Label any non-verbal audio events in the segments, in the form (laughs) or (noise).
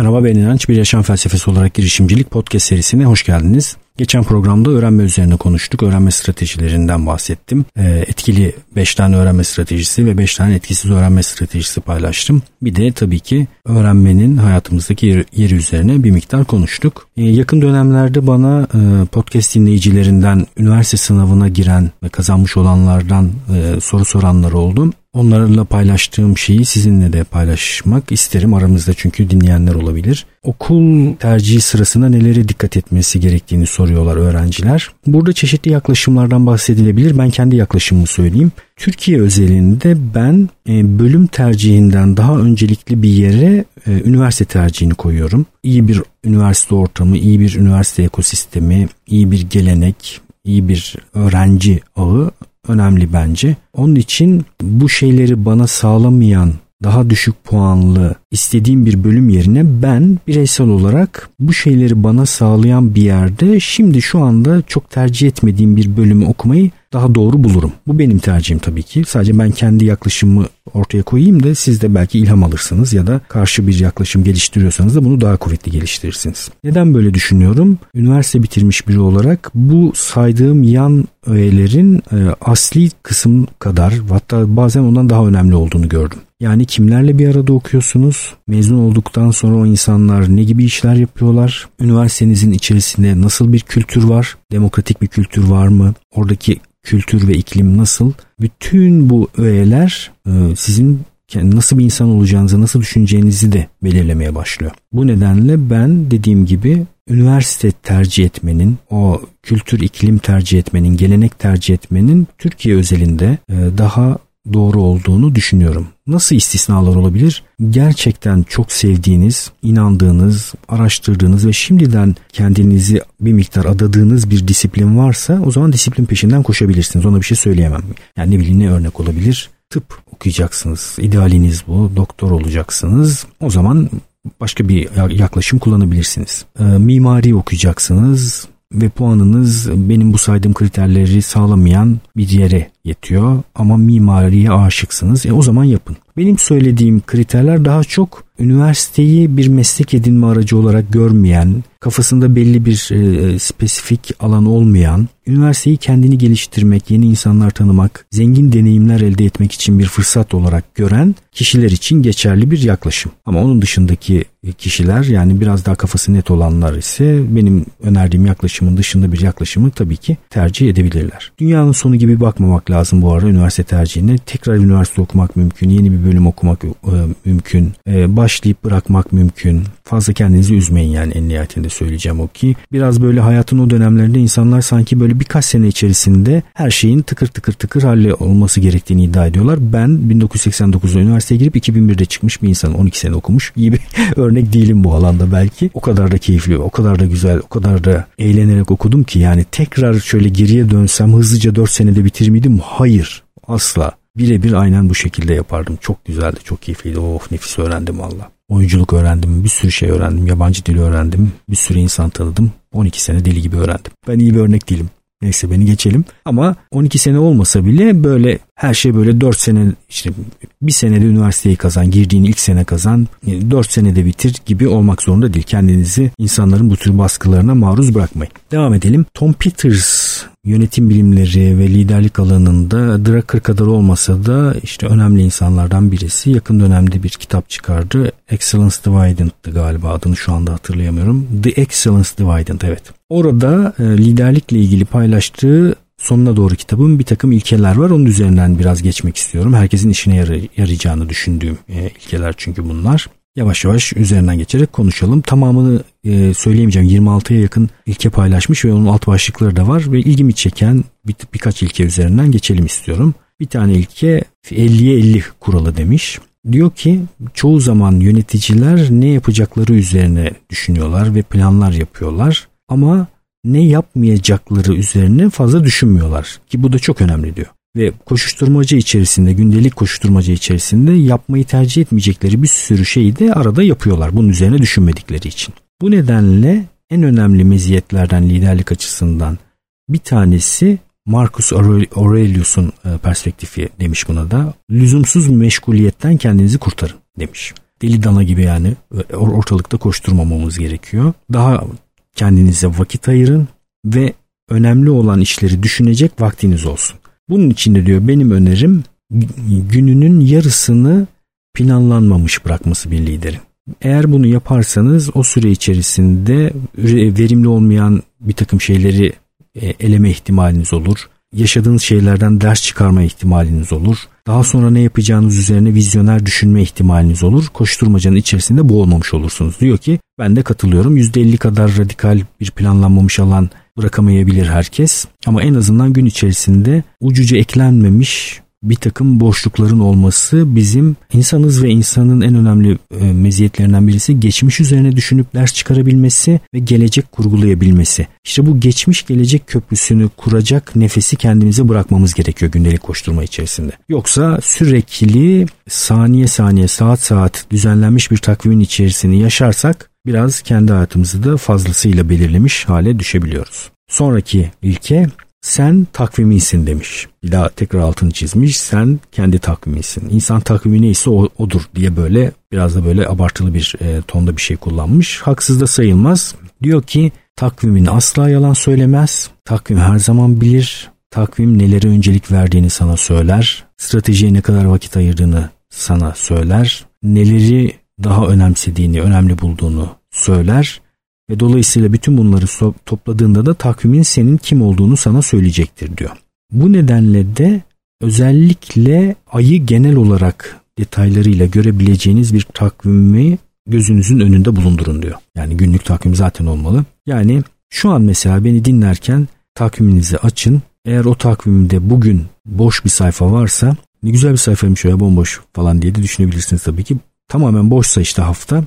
Merhaba ben İnanç. Bir Yaşam Felsefesi olarak girişimcilik podcast serisine hoş geldiniz. Geçen programda öğrenme üzerine konuştuk. Öğrenme stratejilerinden bahsettim. E, etkili 5 tane öğrenme stratejisi ve 5 tane etkisiz öğrenme stratejisi paylaştım. Bir de tabii ki öğrenmenin hayatımızdaki yeri, üzerine bir miktar konuştuk. E, yakın dönemlerde bana e, podcast dinleyicilerinden üniversite sınavına giren ve kazanmış olanlardan e, soru soranlar oldu. Onlarla paylaştığım şeyi sizinle de paylaşmak isterim aramızda çünkü dinleyenler olabilir. Okul tercihi sırasında nelere dikkat etmesi gerektiğini soruyorlar öğrenciler. Burada çeşitli yaklaşımlardan bahsedilebilir. Ben kendi yaklaşımımı söyleyeyim. Türkiye özelinde ben e, bölüm tercihinden daha öncelikli bir yere e, üniversite tercihini koyuyorum. İyi bir üniversite ortamı, iyi bir üniversite ekosistemi, iyi bir gelenek, iyi bir öğrenci ağı önemli bence. Onun için bu şeyleri bana sağlamayan daha düşük puanlı istediğim bir bölüm yerine ben bireysel olarak bu şeyleri bana sağlayan bir yerde şimdi şu anda çok tercih etmediğim bir bölümü okumayı daha doğru bulurum. Bu benim tercihim tabii ki. Sadece ben kendi yaklaşımımı ortaya koyayım da siz de belki ilham alırsınız ya da karşı bir yaklaşım geliştiriyorsanız da bunu daha kuvvetli geliştirirsiniz. Neden böyle düşünüyorum? Üniversite bitirmiş biri olarak bu saydığım yan öğelerin e, asli kısım kadar hatta bazen ondan daha önemli olduğunu gördüm. Yani kimlerle bir arada okuyorsunuz? Mezun olduktan sonra o insanlar ne gibi işler yapıyorlar? Üniversitenizin içerisinde nasıl bir kültür var? Demokratik bir kültür var mı? Oradaki kültür ve iklim nasıl? Bütün bu öğeler e, sizin nasıl bir insan olacağınızı, nasıl düşüneceğinizi de belirlemeye başlıyor. Bu nedenle ben dediğim gibi üniversite tercih etmenin, o kültür iklim tercih etmenin, gelenek tercih etmenin Türkiye özelinde e, daha doğru olduğunu düşünüyorum. Nasıl istisnalar olabilir? Gerçekten çok sevdiğiniz, inandığınız, araştırdığınız ve şimdiden kendinizi bir miktar adadığınız bir disiplin varsa o zaman disiplin peşinden koşabilirsiniz. Ona bir şey söyleyemem. Yani ne bileyim ne örnek olabilir? Tıp okuyacaksınız. İdealiniz bu. Doktor olacaksınız. O zaman başka bir yaklaşım kullanabilirsiniz. E, mimari okuyacaksınız ve puanınız benim bu saydığım kriterleri sağlamayan bir yere yetiyor ama mimariye aşıksınız. E o zaman yapın. Benim söylediğim kriterler daha çok üniversiteyi bir meslek edinme aracı olarak görmeyen, kafasında belli bir e, spesifik alan olmayan, üniversiteyi kendini geliştirmek, yeni insanlar tanımak, zengin deneyimler elde etmek için bir fırsat olarak gören kişiler için geçerli bir yaklaşım. Ama onun dışındaki kişiler yani biraz daha kafası net olanlar ise benim önerdiğim yaklaşımın dışında bir yaklaşımı tabii ki tercih edebilirler. Dünyanın sonu gibi bakmamak lazım bu arada üniversite tercihine. Tekrar üniversite okumak mümkün, yeni bir bölüm okumak e, mümkün, e, başlayıp bırakmak mümkün. Fazla kendinizi üzmeyin yani en nihayetinde söyleyeceğim o ki. Biraz böyle hayatın o dönemlerinde insanlar sanki böyle birkaç sene içerisinde her şeyin tıkır tıkır tıkır halle olması gerektiğini iddia ediyorlar. Ben 1989'da üniversiteye girip 2001'de çıkmış bir insan 12 sene okumuş. İyi bir (laughs) örnek değilim bu alanda belki. O kadar da keyifli, o kadar da güzel, o kadar da eğlenerek okudum ki yani tekrar şöyle geriye dönsem hızlıca 4 senede bitirir miydim? Hayır. Asla. Birebir aynen bu şekilde yapardım. Çok güzeldi, çok keyifliydi. Of nefis öğrendim valla. Oyunculuk öğrendim, bir sürü şey öğrendim, yabancı dili öğrendim, bir sürü insan tanıdım. 12 sene deli gibi öğrendim. Ben iyi bir örnek değilim. Neyse beni geçelim. Ama 12 sene olmasa bile böyle her şey böyle 4 sene işte bir senede üniversiteyi kazan, girdiğin ilk sene kazan, 4 senede bitir gibi olmak zorunda değil. Kendinizi insanların bu tür baskılarına maruz bırakmayın. Devam edelim. Tom Peters yönetim bilimleri ve liderlik alanında Drucker kadar olmasa da işte önemli insanlardan birisi. Yakın dönemde bir kitap çıkardı. Excellence Dividend'dı galiba adını şu anda hatırlayamıyorum. The Excellence Dividend evet. Orada e, liderlikle ilgili paylaştığı sonuna doğru kitabın bir takım ilkeler var. Onun üzerinden biraz geçmek istiyorum. Herkesin işine yarayacağını düşündüğüm e, ilkeler çünkü bunlar. Yavaş yavaş üzerinden geçerek konuşalım. Tamamını e, söyleyemeyeceğim. 26'ya yakın ilke paylaşmış ve onun alt başlıkları da var. Ve ilgimi çeken bir, birkaç ilke üzerinden geçelim istiyorum. Bir tane ilke 50'ye 50 kuralı demiş. Diyor ki çoğu zaman yöneticiler ne yapacakları üzerine düşünüyorlar ve planlar yapıyorlar. Ama ne yapmayacakları üzerine fazla düşünmüyorlar ki bu da çok önemli diyor. Ve koşuşturmaca içerisinde, gündelik koşuşturmaca içerisinde yapmayı tercih etmeyecekleri bir sürü şeyi de arada yapıyorlar bunun üzerine düşünmedikleri için. Bu nedenle en önemli meziyetlerden liderlik açısından bir tanesi Marcus Aurelius'un e, perspektifi demiş buna da. Lüzumsuz meşguliyetten kendinizi kurtarın demiş. deli dana gibi yani ortalıkta koşturmamamız gerekiyor. Daha kendinize vakit ayırın ve önemli olan işleri düşünecek vaktiniz olsun. Bunun için de diyor benim önerim gününün yarısını planlanmamış bırakması bir liderin. Eğer bunu yaparsanız o süre içerisinde verimli olmayan bir takım şeyleri e, eleme ihtimaliniz olur. Yaşadığınız şeylerden ders çıkarma ihtimaliniz olur. Daha sonra ne yapacağınız üzerine vizyoner düşünme ihtimaliniz olur. Koşturmacanın içerisinde boğulmamış olursunuz. Diyor ki ben de katılıyorum. %50 kadar radikal bir planlanmamış alan bırakamayabilir herkes. Ama en azından gün içerisinde ucuca eklenmemiş bir takım boşlukların olması bizim insanız ve insanın en önemli e, meziyetlerinden birisi geçmiş üzerine düşünüp ders çıkarabilmesi ve gelecek kurgulayabilmesi. İşte bu geçmiş gelecek köprüsünü kuracak nefesi kendimize bırakmamız gerekiyor gündelik koşturma içerisinde. Yoksa sürekli saniye saniye saat saat düzenlenmiş bir takvimin içerisini yaşarsak biraz kendi hayatımızı da fazlasıyla belirlemiş hale düşebiliyoruz. Sonraki ilke sen takvimisin demiş. Bir daha tekrar altını çizmiş. Sen kendi takvimisin. İnsan takvimi neyse odur diye böyle biraz da böyle abartılı bir e, tonda bir şey kullanmış. Haksız da sayılmaz. Diyor ki takvimin asla yalan söylemez. Takvim her zaman bilir. Takvim nelere öncelik verdiğini sana söyler. Stratejiye ne kadar vakit ayırdığını sana söyler. Neleri daha önemsediğini, önemli bulduğunu söyler ve dolayısıyla bütün bunları topladığında da takvimin senin kim olduğunu sana söyleyecektir diyor. Bu nedenle de özellikle ayı genel olarak detaylarıyla görebileceğiniz bir takvimi gözünüzün önünde bulundurun diyor. Yani günlük takvim zaten olmalı. Yani şu an mesela beni dinlerken takviminizi açın. Eğer o takvimde bugün boş bir sayfa varsa ne güzel bir sayfaymış ya bomboş falan diye de düşünebilirsiniz tabii ki. Tamamen boşsa işte hafta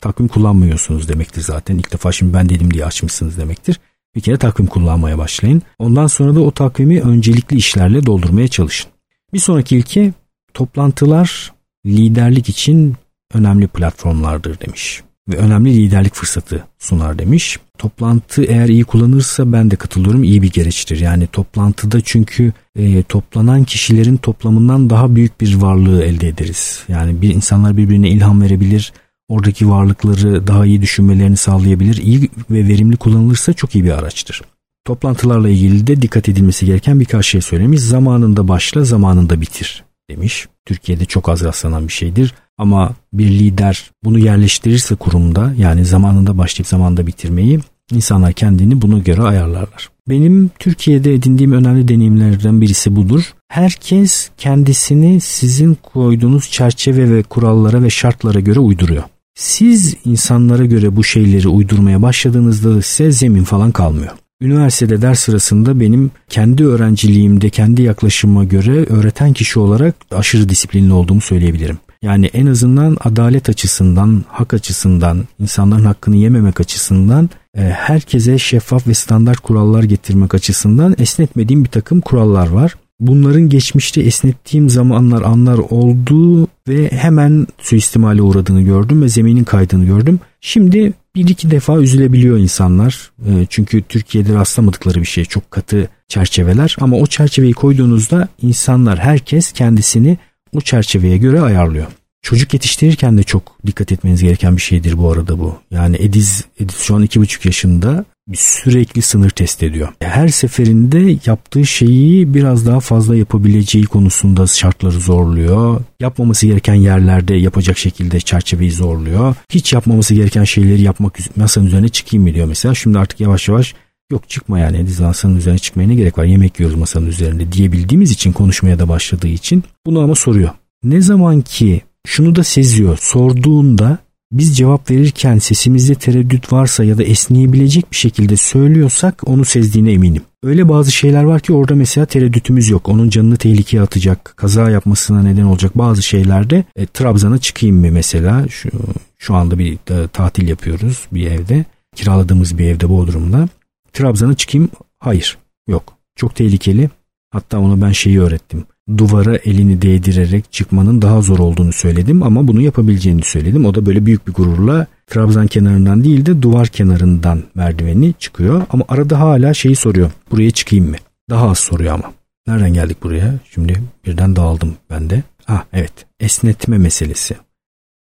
takvim kullanmıyorsunuz demektir zaten. İlk defa şimdi ben dedim diye açmışsınız demektir. Bir kere takvim kullanmaya başlayın. Ondan sonra da o takvimi öncelikli işlerle doldurmaya çalışın. Bir sonraki ilke toplantılar liderlik için önemli platformlardır demiş ve önemli liderlik fırsatı sunar demiş. Toplantı eğer iyi kullanırsa ben de katılıyorum iyi bir gereçtir. Yani toplantıda çünkü e, toplanan kişilerin toplamından daha büyük bir varlığı elde ederiz. Yani bir insanlar birbirine ilham verebilir, oradaki varlıkları daha iyi düşünmelerini sağlayabilir. İyi ve verimli kullanılırsa çok iyi bir araçtır. Toplantılarla ilgili de dikkat edilmesi gereken birkaç şey söylemiş. Zamanında başla, zamanında bitir demiş. Türkiye'de çok az rastlanan bir şeydir. Ama bir lider bunu yerleştirirse kurumda yani zamanında başlayıp zamanında bitirmeyi insanlar kendini buna göre ayarlarlar. Benim Türkiye'de edindiğim önemli deneyimlerden birisi budur. Herkes kendisini sizin koyduğunuz çerçeve ve kurallara ve şartlara göre uyduruyor. Siz insanlara göre bu şeyleri uydurmaya başladığınızda size zemin falan kalmıyor. Üniversitede ders sırasında benim kendi öğrenciliğimde kendi yaklaşıma göre öğreten kişi olarak aşırı disiplinli olduğumu söyleyebilirim. Yani en azından adalet açısından, hak açısından, insanların hakkını yememek açısından e, herkese şeffaf ve standart kurallar getirmek açısından esnetmediğim bir takım kurallar var. Bunların geçmişte esnettiğim zamanlar anlar oldu ve hemen suistimale uğradığını gördüm ve zeminin kaydığını gördüm. Şimdi bir iki defa üzülebiliyor insanlar. E, çünkü Türkiye'de rastlamadıkları bir şey çok katı çerçeveler ama o çerçeveyi koyduğunuzda insanlar herkes kendisini o çerçeveye göre ayarlıyor. Çocuk yetiştirirken de çok dikkat etmeniz gereken bir şeydir bu arada bu. Yani Ediz, Ediz şu an iki buçuk yaşında sürekli sınır test ediyor. Her seferinde yaptığı şeyi biraz daha fazla yapabileceği konusunda şartları zorluyor. Yapmaması gereken yerlerde yapacak şekilde çerçeveyi zorluyor. Hiç yapmaması gereken şeyleri yapmak masanın üzerine çıkayım mı diyor mesela. Şimdi artık yavaş yavaş yok çıkma yani masanın üzerine çıkmaya ne gerek var yemek yiyoruz masanın üzerinde diyebildiğimiz için konuşmaya da başladığı için bunu ama soruyor. Ne zaman ki şunu da seziyor sorduğunda biz cevap verirken sesimizde tereddüt varsa ya da esneyebilecek bir şekilde söylüyorsak onu sezdiğine eminim. Öyle bazı şeyler var ki orada mesela tereddütümüz yok. Onun canını tehlikeye atacak, kaza yapmasına neden olacak bazı şeylerde e, Trabzon'a çıkayım mı mesela? Şu, şu anda bir e, tatil yapıyoruz bir evde. Kiraladığımız bir evde Bodrum'da. Trabzon'a çıkayım? Hayır. Yok. Çok tehlikeli. Hatta ona ben şeyi öğrettim duvara elini değdirerek çıkmanın daha zor olduğunu söyledim ama bunu yapabileceğini söyledim. O da böyle büyük bir gururla Trabzan kenarından değil de duvar kenarından merdiveni çıkıyor. Ama arada hala şeyi soruyor. Buraya çıkayım mı? Daha az soruyor ama. Nereden geldik buraya? Şimdi birden dağıldım ben de. Ah evet esnetme meselesi.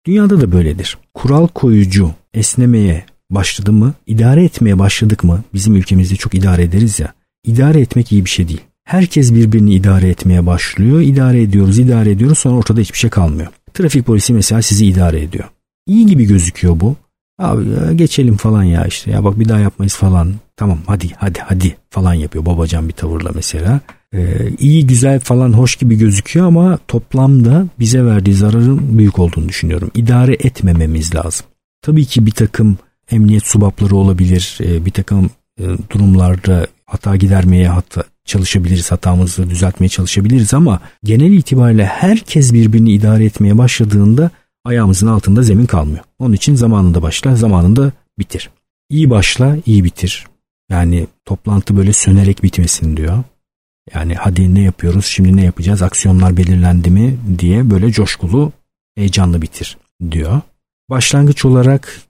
Dünyada da böyledir. Kural koyucu esnemeye başladı mı, idare etmeye başladık mı? Bizim ülkemizde çok idare ederiz ya. İdare etmek iyi bir şey değil. Herkes birbirini idare etmeye başlıyor. İdare ediyoruz, idare ediyoruz. Sonra ortada hiçbir şey kalmıyor. Trafik polisi mesela sizi idare ediyor. İyi gibi gözüküyor bu. Abi ya geçelim falan ya işte ya bak bir daha yapmayız falan. Tamam hadi hadi hadi falan yapıyor babacan bir tavırla mesela. Ee, iyi güzel falan hoş gibi gözüküyor ama toplamda bize verdiği zararın büyük olduğunu düşünüyorum. İdare etmememiz lazım. Tabii ki bir takım emniyet subapları olabilir. Ee, bir takım e, durumlarda hata gidermeye hatta çalışabiliriz, hatamızı düzeltmeye çalışabiliriz ama genel itibariyle herkes birbirini idare etmeye başladığında ayağımızın altında zemin kalmıyor. Onun için zamanında başla, zamanında bitir. İyi başla, iyi bitir. Yani toplantı böyle sönerek bitmesin diyor. Yani hadi ne yapıyoruz, şimdi ne yapacağız, aksiyonlar belirlendi mi diye böyle coşkulu, heyecanlı bitir diyor. Başlangıç olarak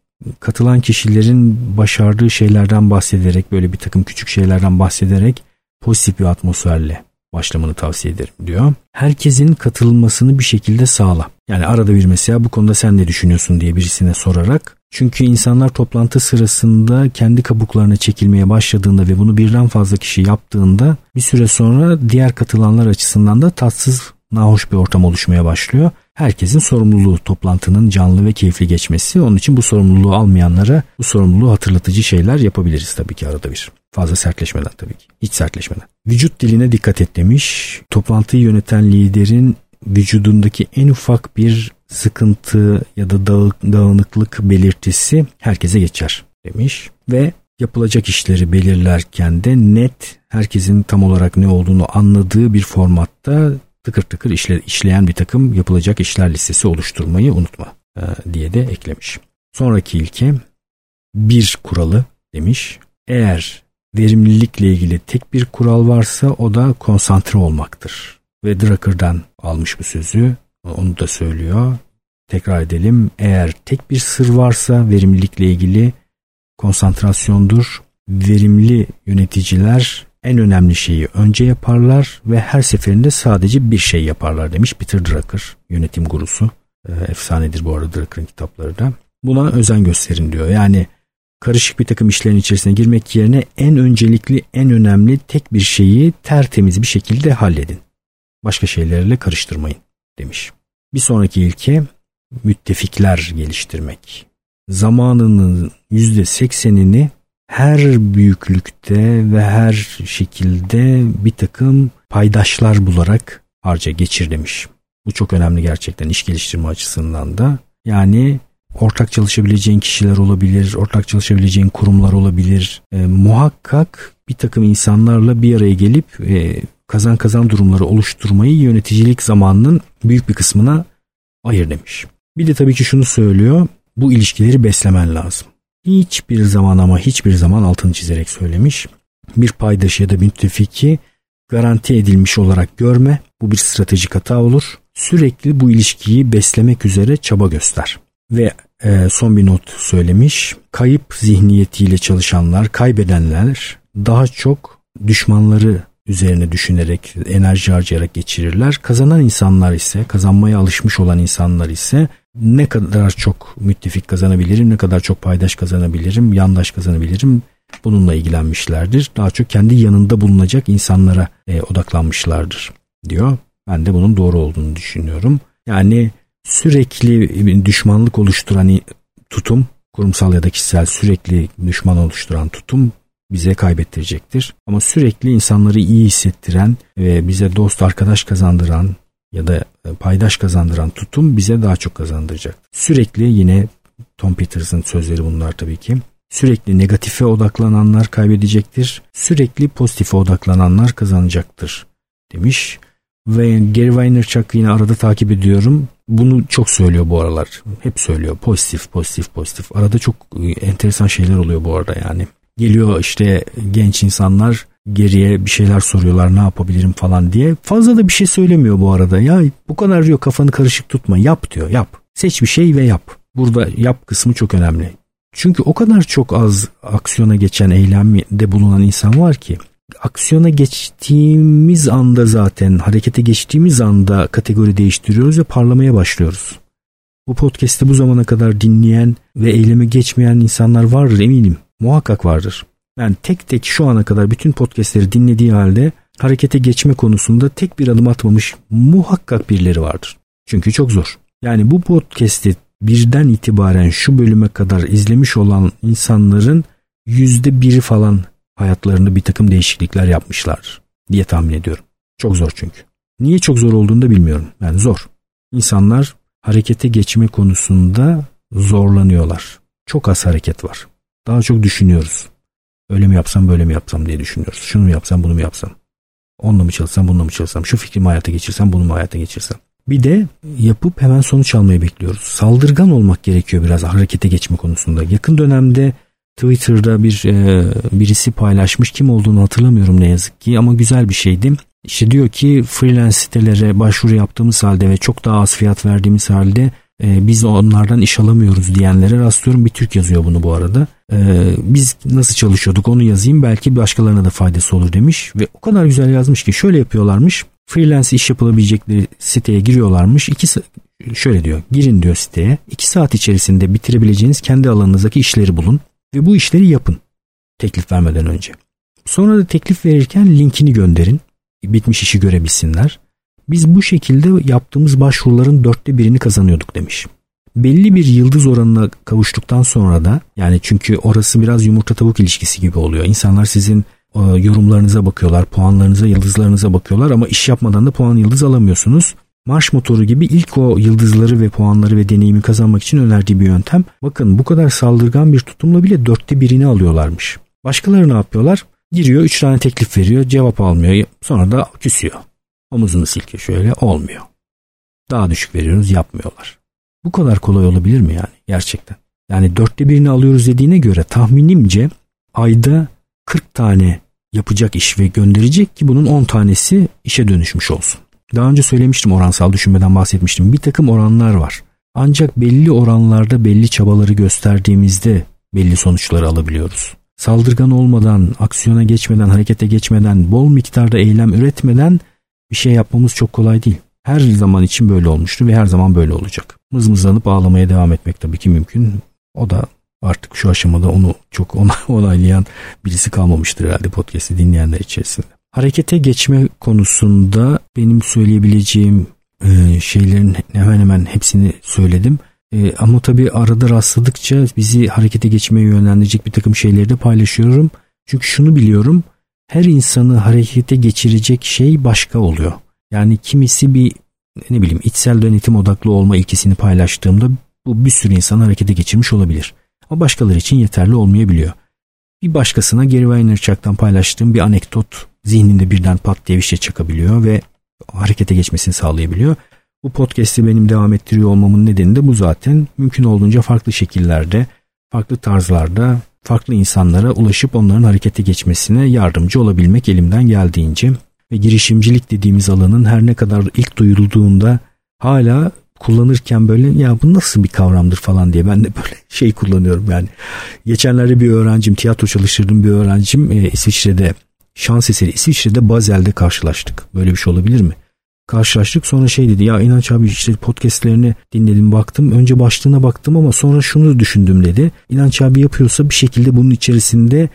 katılan kişilerin başardığı şeylerden bahsederek böyle bir takım küçük şeylerden bahsederek pozitif bir atmosferle başlamanı tavsiye ederim diyor. Herkesin katılmasını bir şekilde sağla. Yani arada bir mesela bu konuda sen ne düşünüyorsun diye birisine sorarak. Çünkü insanlar toplantı sırasında kendi kabuklarına çekilmeye başladığında ve bunu birden fazla kişi yaptığında bir süre sonra diğer katılanlar açısından da tatsız, nahoş bir ortam oluşmaya başlıyor. Herkesin sorumluluğu toplantının canlı ve keyifli geçmesi. Onun için bu sorumluluğu almayanlara bu sorumluluğu hatırlatıcı şeyler yapabiliriz tabii ki arada bir. Fazla sertleşmeden tabii ki. Hiç sertleşmeden. Vücut diline dikkat et demiş. Toplantıyı yöneten liderin vücudundaki en ufak bir sıkıntı ya da dağınıklık belirtisi herkese geçer demiş. Ve yapılacak işleri belirlerken de net herkesin tam olarak ne olduğunu anladığı bir formatta tıkır tıkır işle, işleyen bir takım yapılacak işler listesi oluşturmayı unutma e, diye de eklemiş. Sonraki ilke bir kuralı demiş. Eğer verimlilikle ilgili tek bir kural varsa o da konsantre olmaktır. Ve Drucker'dan almış bu sözü. Onu da söylüyor. Tekrar edelim. Eğer tek bir sır varsa verimlilikle ilgili konsantrasyondur. Verimli yöneticiler en önemli şeyi önce yaparlar ve her seferinde sadece bir şey yaparlar demiş Peter Drucker yönetim gurusu. E, efsanedir bu arada Drucker'ın kitapları da. Buna özen gösterin diyor. Yani karışık bir takım işlerin içerisine girmek yerine en öncelikli, en önemli tek bir şeyi tertemiz bir şekilde halledin. Başka şeylerle karıştırmayın demiş. Bir sonraki ilke müttefikler geliştirmek. Zamanının yüzde seksenini her büyüklükte ve her şekilde bir takım paydaşlar bularak harca geçir demiş. Bu çok önemli gerçekten iş geliştirme açısından da. Yani ortak çalışabileceğin kişiler olabilir, ortak çalışabileceğin kurumlar olabilir. E, muhakkak bir takım insanlarla bir araya gelip e, kazan kazan durumları oluşturmayı yöneticilik zamanının büyük bir kısmına ayır demiş. Bir de tabii ki şunu söylüyor. Bu ilişkileri beslemen lazım. Hiçbir zaman ama hiçbir zaman altını çizerek söylemiş. Bir paydaşı ya da müttefiki garanti edilmiş olarak görme. Bu bir stratejik hata olur. Sürekli bu ilişkiyi beslemek üzere çaba göster. Ve e, son bir not söylemiş. Kayıp zihniyetiyle çalışanlar, kaybedenler daha çok düşmanları üzerine düşünerek, enerji harcayarak geçirirler. Kazanan insanlar ise, kazanmaya alışmış olan insanlar ise ne kadar çok müttefik kazanabilirim, ne kadar çok paydaş kazanabilirim, yandaş kazanabilirim bununla ilgilenmişlerdir. Daha çok kendi yanında bulunacak insanlara e, odaklanmışlardır diyor. Ben de bunun doğru olduğunu düşünüyorum. Yani sürekli düşmanlık oluşturan tutum, kurumsal ya da kişisel sürekli düşman oluşturan tutum bize kaybettirecektir. Ama sürekli insanları iyi hissettiren ve bize dost arkadaş kazandıran ya da e, paydaş kazandıran tutum bize daha çok kazandıracak. Sürekli yine Tom Peters'ın sözleri bunlar tabii ki. Sürekli negatife odaklananlar kaybedecektir. Sürekli pozitife odaklananlar kazanacaktır demiş. Ve Gary Vaynerchuk yine arada takip ediyorum. Bunu çok söylüyor bu aralar. Hep söylüyor. Pozitif, pozitif, pozitif. Arada çok e, enteresan şeyler oluyor bu arada yani. Geliyor işte genç insanlar geriye bir şeyler soruyorlar ne yapabilirim falan diye. Fazla da bir şey söylemiyor bu arada. Ya bu kadar diyor kafanı karışık tutma yap diyor yap. Seç bir şey ve yap. Burada yap kısmı çok önemli. Çünkü o kadar çok az aksiyona geçen eylemde bulunan insan var ki aksiyona geçtiğimiz anda zaten harekete geçtiğimiz anda kategori değiştiriyoruz ve parlamaya başlıyoruz. Bu podcast'i bu zamana kadar dinleyen ve eyleme geçmeyen insanlar vardır eminim. Muhakkak vardır. Yani tek tek şu ana kadar bütün podcastleri dinlediği halde harekete geçme konusunda tek bir adım atmamış muhakkak birileri vardır. Çünkü çok zor. Yani bu podcast'i birden itibaren şu bölüme kadar izlemiş olan insanların yüzde biri falan hayatlarında bir takım değişiklikler yapmışlar diye tahmin ediyorum. Çok zor çünkü. Niye çok zor olduğunu da bilmiyorum. Yani zor. İnsanlar harekete geçme konusunda zorlanıyorlar. Çok az hareket var. Daha çok düşünüyoruz. Öyle mi yapsam böyle mi yapsam diye düşünüyoruz. Şunu mu yapsam bunu mu yapsam. Onunla mı çalışsam bununla mı çalışsam. Şu fikrimi hayata geçirsem bunu mu hayata geçirsem. Bir de yapıp hemen sonuç almayı bekliyoruz. Saldırgan olmak gerekiyor biraz harekete geçme konusunda. Yakın dönemde Twitter'da bir e, birisi paylaşmış kim olduğunu hatırlamıyorum ne yazık ki ama güzel bir şeydi. İşte diyor ki freelance sitelere başvuru yaptığımız halde ve çok daha az fiyat verdiğimiz halde e, biz onlardan iş alamıyoruz diyenlere rastlıyorum. Bir Türk yazıyor bunu bu arada. E, biz nasıl çalışıyorduk onu yazayım belki başkalarına da faydası olur demiş. Ve o kadar güzel yazmış ki şöyle yapıyorlarmış. Freelance iş yapılabilecekleri siteye giriyorlarmış. İki, şöyle diyor girin diyor siteye. iki saat içerisinde bitirebileceğiniz kendi alanınızdaki işleri bulun. Ve bu işleri yapın teklif vermeden önce. Sonra da teklif verirken linkini gönderin. Bitmiş işi görebilsinler. Biz bu şekilde yaptığımız başvuruların dörtte birini kazanıyorduk demiş. Belli bir yıldız oranına kavuştuktan sonra da yani çünkü orası biraz yumurta tavuk ilişkisi gibi oluyor. İnsanlar sizin e, yorumlarınıza bakıyorlar, puanlarınıza, yıldızlarınıza bakıyorlar ama iş yapmadan da puan yıldız alamıyorsunuz. Marş motoru gibi ilk o yıldızları ve puanları ve deneyimi kazanmak için önerdiği bir yöntem. Bakın bu kadar saldırgan bir tutumla bile dörtte birini alıyorlarmış. Başkaları ne yapıyorlar? Giriyor üç tane teklif veriyor cevap almıyor sonra da küsüyor. Omuzunu silke şöyle olmuyor. Daha düşük veriyoruz yapmıyorlar. Bu kadar kolay olabilir mi yani gerçekten? Yani dörtte birini alıyoruz dediğine göre tahminimce ayda 40 tane yapacak iş ve gönderecek ki bunun 10 tanesi işe dönüşmüş olsun. Daha önce söylemiştim oransal düşünmeden bahsetmiştim. Bir takım oranlar var. Ancak belli oranlarda belli çabaları gösterdiğimizde belli sonuçları alabiliyoruz. Saldırgan olmadan, aksiyona geçmeden, harekete geçmeden, bol miktarda eylem üretmeden bir şey yapmamız çok kolay değil. Her zaman için böyle olmuştu ve her zaman böyle olacak. Mızmızlanıp ağlamaya devam etmek tabii ki mümkün. O da artık şu aşamada onu çok (laughs) onaylayan birisi kalmamıştır herhalde podcast'i dinleyenler içerisinde. Harekete geçme konusunda benim söyleyebileceğim e, şeylerin hemen hemen hepsini söyledim. E, ama tabii arada rastladıkça bizi harekete geçmeye yönlendirecek bir takım şeyleri de paylaşıyorum. Çünkü şunu biliyorum her insanı harekete geçirecek şey başka oluyor. Yani kimisi bir ne bileyim içsel denetim odaklı olma ilkesini paylaştığımda bu bir sürü insanı harekete geçirmiş olabilir. Ama başkaları için yeterli olmayabiliyor. Bir başkasına Gary Vaynerchuk'tan paylaştığım bir anekdot zihninde birden pat diye bir şey çakabiliyor ve harekete geçmesini sağlayabiliyor. Bu podcast'i benim devam ettiriyor olmamın nedeni de bu zaten. Mümkün olduğunca farklı şekillerde, farklı tarzlarda, farklı insanlara ulaşıp onların harekete geçmesine yardımcı olabilmek elimden geldiğince ve girişimcilik dediğimiz alanın her ne kadar ilk duyulduğunda hala kullanırken böyle ya bu nasıl bir kavramdır falan diye ben de böyle şey kullanıyorum yani. Geçenlerde bir öğrencim tiyatro çalıştırdığım bir öğrencim e, İsviçre'de şans eseri İsviçre'de Bazel'de karşılaştık. Böyle bir şey olabilir mi? Karşılaştık sonra şey dedi ya İnanç abi işte podcastlerini dinledim baktım. Önce başlığına baktım ama sonra şunu düşündüm dedi. İnanç abi yapıyorsa bir şekilde bunun içerisinde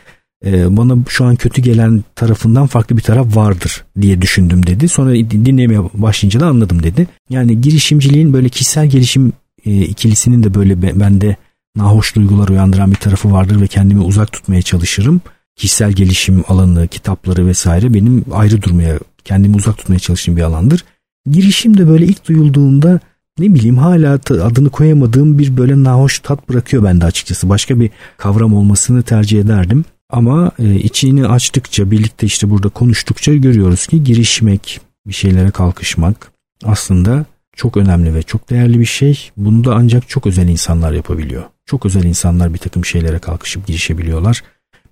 e, bana şu an kötü gelen tarafından farklı bir taraf vardır diye düşündüm dedi. Sonra dinlemeye başlayınca da anladım dedi. Yani girişimciliğin böyle kişisel gelişim e, ikilisinin de böyle bende nahoş duygular uyandıran bir tarafı vardır ve kendimi uzak tutmaya çalışırım. Kişisel gelişim alanı, kitapları vesaire benim ayrı durmaya, kendimi uzak tutmaya çalıştığım bir alandır. Girişim de böyle ilk duyulduğunda ne bileyim hala adını koyamadığım bir böyle nahoş tat bırakıyor bende açıkçası. Başka bir kavram olmasını tercih ederdim. Ama e, içini açtıkça birlikte işte burada konuştukça görüyoruz ki girişmek, bir şeylere kalkışmak aslında çok önemli ve çok değerli bir şey. Bunu da ancak çok özel insanlar yapabiliyor. Çok özel insanlar bir takım şeylere kalkışıp girişebiliyorlar.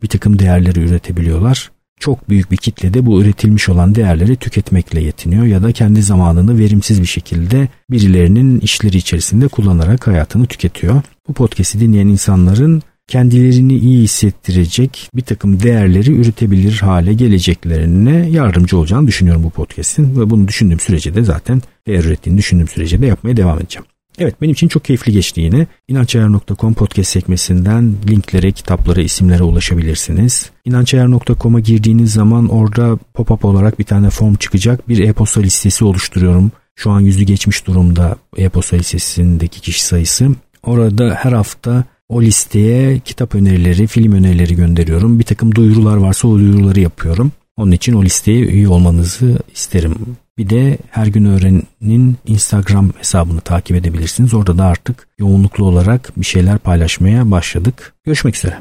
Bir takım değerleri üretebiliyorlar. Çok büyük bir kitle de bu üretilmiş olan değerleri tüketmekle yetiniyor ya da kendi zamanını verimsiz bir şekilde birilerinin işleri içerisinde kullanarak hayatını tüketiyor. Bu podcast'i dinleyen insanların kendilerini iyi hissettirecek bir takım değerleri üretebilir hale geleceklerine yardımcı olacağını düşünüyorum bu podcast'in ve bunu düşündüğüm sürece de zaten değer ürettiğini düşündüğüm sürece de yapmaya devam edeceğim. Evet benim için çok keyifli geçti yine. İnançayar.com podcast sekmesinden linklere, kitaplara, isimlere ulaşabilirsiniz. İnançayar.com'a girdiğiniz zaman orada pop-up olarak bir tane form çıkacak. Bir e-posta listesi oluşturuyorum. Şu an yüzü geçmiş durumda e-posta listesindeki kişi sayısı. Orada her hafta o listeye kitap önerileri, film önerileri gönderiyorum. Bir takım duyurular varsa o duyuruları yapıyorum. Onun için o listeye üye olmanızı isterim. Bir de her gün öğrenin Instagram hesabını takip edebilirsiniz. Orada da artık yoğunluklu olarak bir şeyler paylaşmaya başladık. Görüşmek üzere.